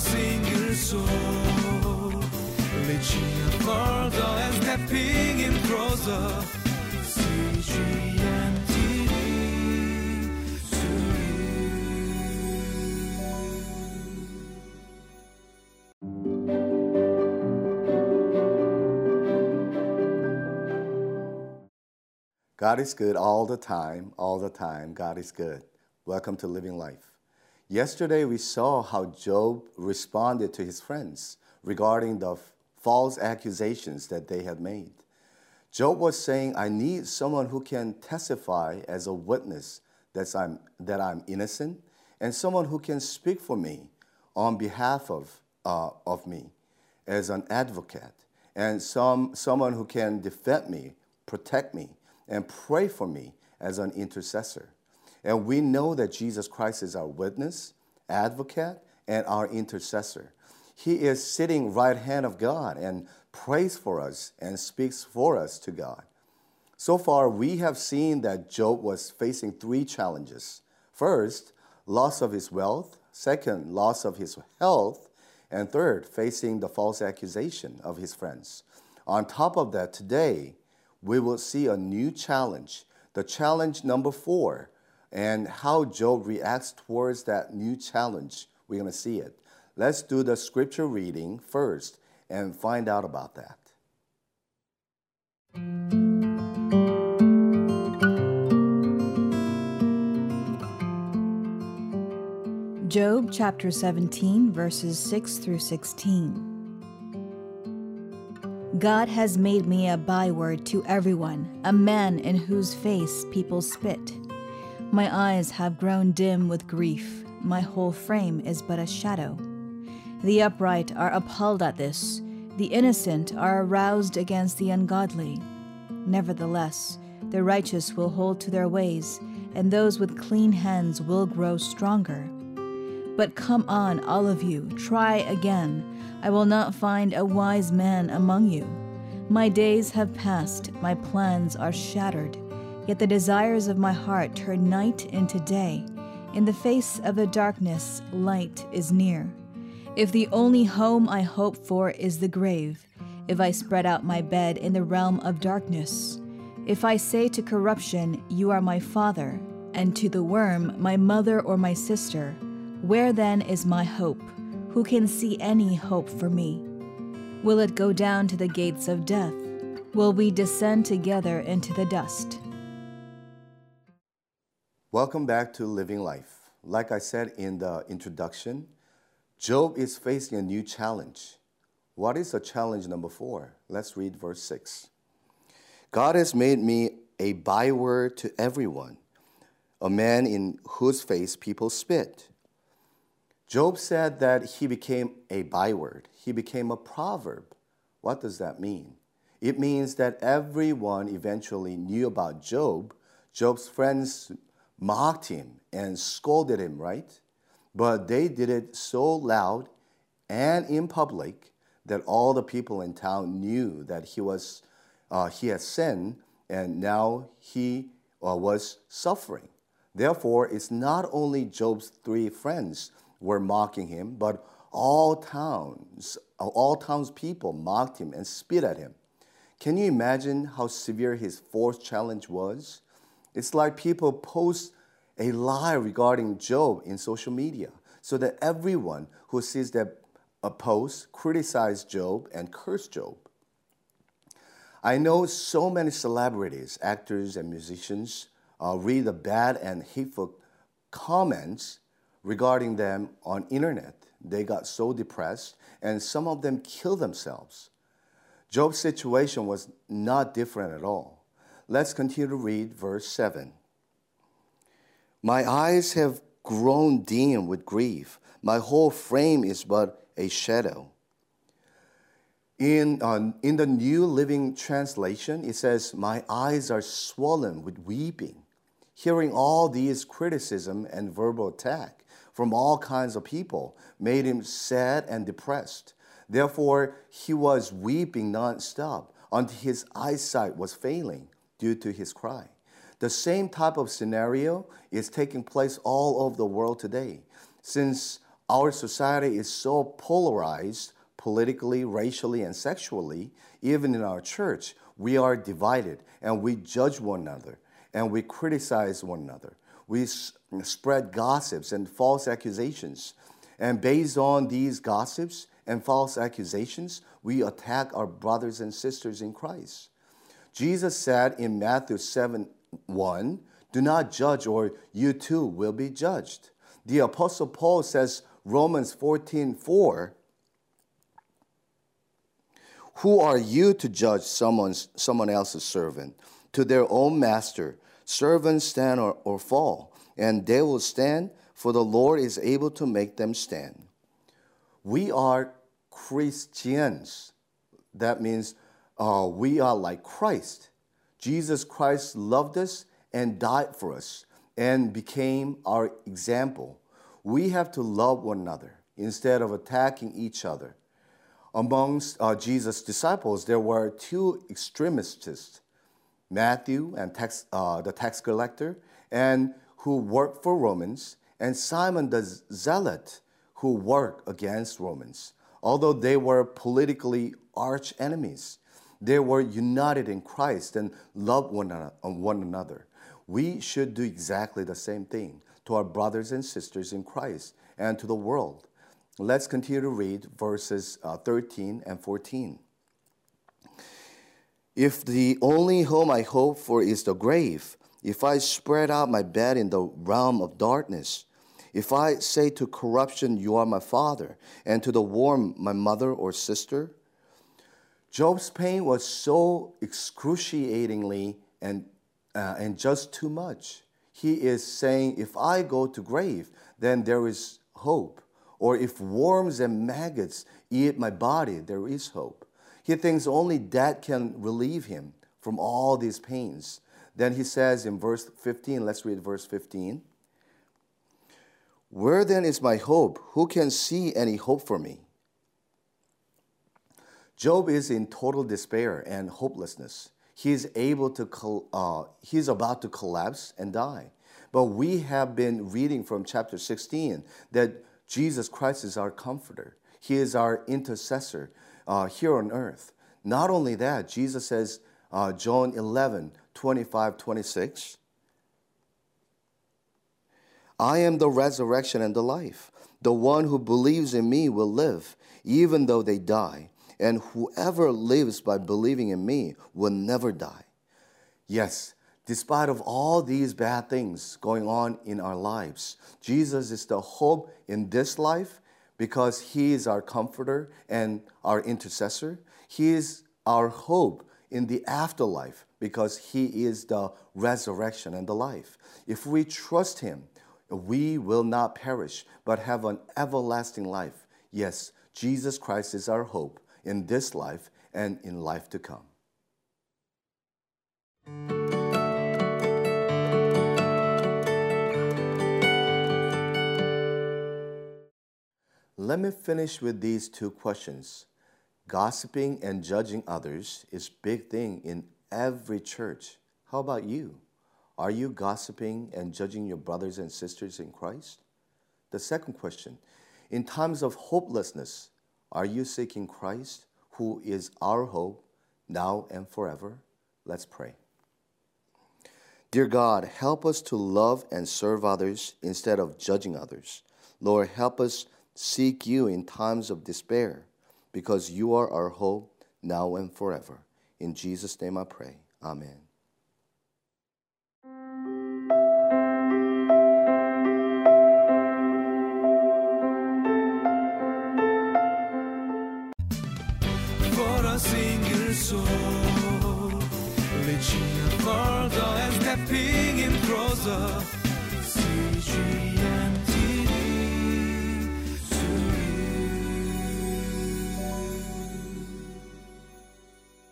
single soul. And stepping in closer. God is good all the time, all the time. God is good. Welcome to Living Life. Yesterday, we saw how Job responded to his friends regarding the false accusations that they had made. Job was saying, I need someone who can testify as a witness that I'm, that I'm innocent and someone who can speak for me on behalf of, uh, of me as an advocate and some, someone who can defend me, protect me, and pray for me as an intercessor. And we know that Jesus Christ is our witness, advocate, and our intercessor. He is sitting right hand of God and prays for us and speaks for us to God. So far, we have seen that Job was facing three challenges. First, loss of his wealth. Second, loss of his health. And third, facing the false accusation of his friends. On top of that, today, we will see a new challenge, the challenge number four, and how Job reacts towards that new challenge. We're going to see it. Let's do the scripture reading first and find out about that. Job chapter 17, verses 6 through 16. God has made me a byword to everyone, a man in whose face people spit. My eyes have grown dim with grief, my whole frame is but a shadow. The upright are appalled at this, the innocent are aroused against the ungodly. Nevertheless, the righteous will hold to their ways, and those with clean hands will grow stronger. But come on, all of you, try again. I will not find a wise man among you. My days have passed, my plans are shattered. Yet the desires of my heart turn night into day. In the face of the darkness, light is near. If the only home I hope for is the grave, if I spread out my bed in the realm of darkness, if I say to corruption, You are my father, and to the worm, My mother or my sister, where then is my hope? Who can see any hope for me? Will it go down to the gates of death? Will we descend together into the dust? Welcome back to Living Life. Like I said in the introduction, Job is facing a new challenge. What is the challenge number four? Let's read verse 6. God has made me a byword to everyone, a man in whose face people spit. Job said that he became a byword, he became a proverb. What does that mean? It means that everyone eventually knew about Job. Job's friends mocked him and scolded him, right? But they did it so loud and in public that all the people in town knew that he was uh, he had sinned and now he uh, was suffering. Therefore, it's not only Job's three friends were mocking him, but all towns, all townspeople mocked him and spit at him. Can you imagine how severe his fourth challenge was? It's like people post a lie regarding Job in social media so that everyone who sees that a post criticize Job and curse Job. I know so many celebrities, actors, and musicians uh, read the bad and hateful comments regarding them on internet. They got so depressed, and some of them killed themselves. Job's situation was not different at all. Let's continue to read verse 7. My eyes have grown dim with grief. My whole frame is but a shadow. In, uh, in the New Living Translation, it says, My eyes are swollen with weeping. Hearing all these criticism and verbal attack from all kinds of people made him sad and depressed. Therefore, he was weeping nonstop until his eyesight was failing due to his cry. The same type of scenario is taking place all over the world today. Since Our society is so polarized politically, racially, and sexually. Even in our church, we are divided and we judge one another and we criticize one another. We s- spread gossips and false accusations. And based on these gossips and false accusations, we attack our brothers and sisters in Christ. Jesus said in Matthew 7 1, Do not judge, or you too will be judged. The Apostle Paul says, Romans 14 4, Who are you to judge someone's, someone else's servant? To their own master, servants stand or, or fall, and they will stand, for the Lord is able to make them stand. We are Christians. That means uh, we are like Christ. Jesus Christ loved us and died for us and became our example. We have to love one another instead of attacking each other. Amongst uh, Jesus' disciples, there were two extremists Matthew and tax, uh, the tax collector, and who worked for Romans, and Simon the zealot, who worked against Romans. Although they were politically arch enemies, they were united in Christ and loved one, another. We should do exactly the same thing to our brothers and sisters in Christ and to the world. Let's continue to read verses uh, 13 and 14. If the only home I hope for is the grave, if I spread out my bed in the realm of darkness, if I say to corruption, You are my father, and to the worm, my mother or sister, Job's pain was so excruciatingly and, uh, and just too much. He is saying, If I go to grave, then there is hope. Or if worms and maggots eat my body, there is hope. He thinks only that can relieve him from all these pains. Then he says in verse 15, let's read verse 15. Where then is my hope? Who can see any hope for me? Job is in total despair and hopelessness. He is able to, uh, he's about to collapse and die. But we have been reading from chapter 16 that Jesus Christ is our comforter. He is our intercessor uh, here on earth. Not only that, Jesus says, uh, John 11, 25, 26, I am the resurrection and the life. The one who believes in me will live, even though they die. And whoever lives by believing in me will never die. Yes, despite of all these bad things going on in our lives, Jesus is the hope in this life because he is our comforter and our intercessor. He is our hope in the afterlife because he is the resurrection and the life. If we trust him, we will not perish but have an everlasting life. Yes, Jesus Christ is our hope in this life and in life to come. Let me finish with these two questions. Gossiping and judging others is big thing in every church. How about you? Are you gossiping and judging your brothers and sisters in Christ? The second question, in times of hopelessness, are you seeking Christ, who is our hope now and forever? Let's pray. Dear God, help us to love and serve others instead of judging others. Lord, help us seek you in times of despair because you are our hope now and forever. In Jesus' name I pray. Amen. A single soul, reaching further and stepping in closer. See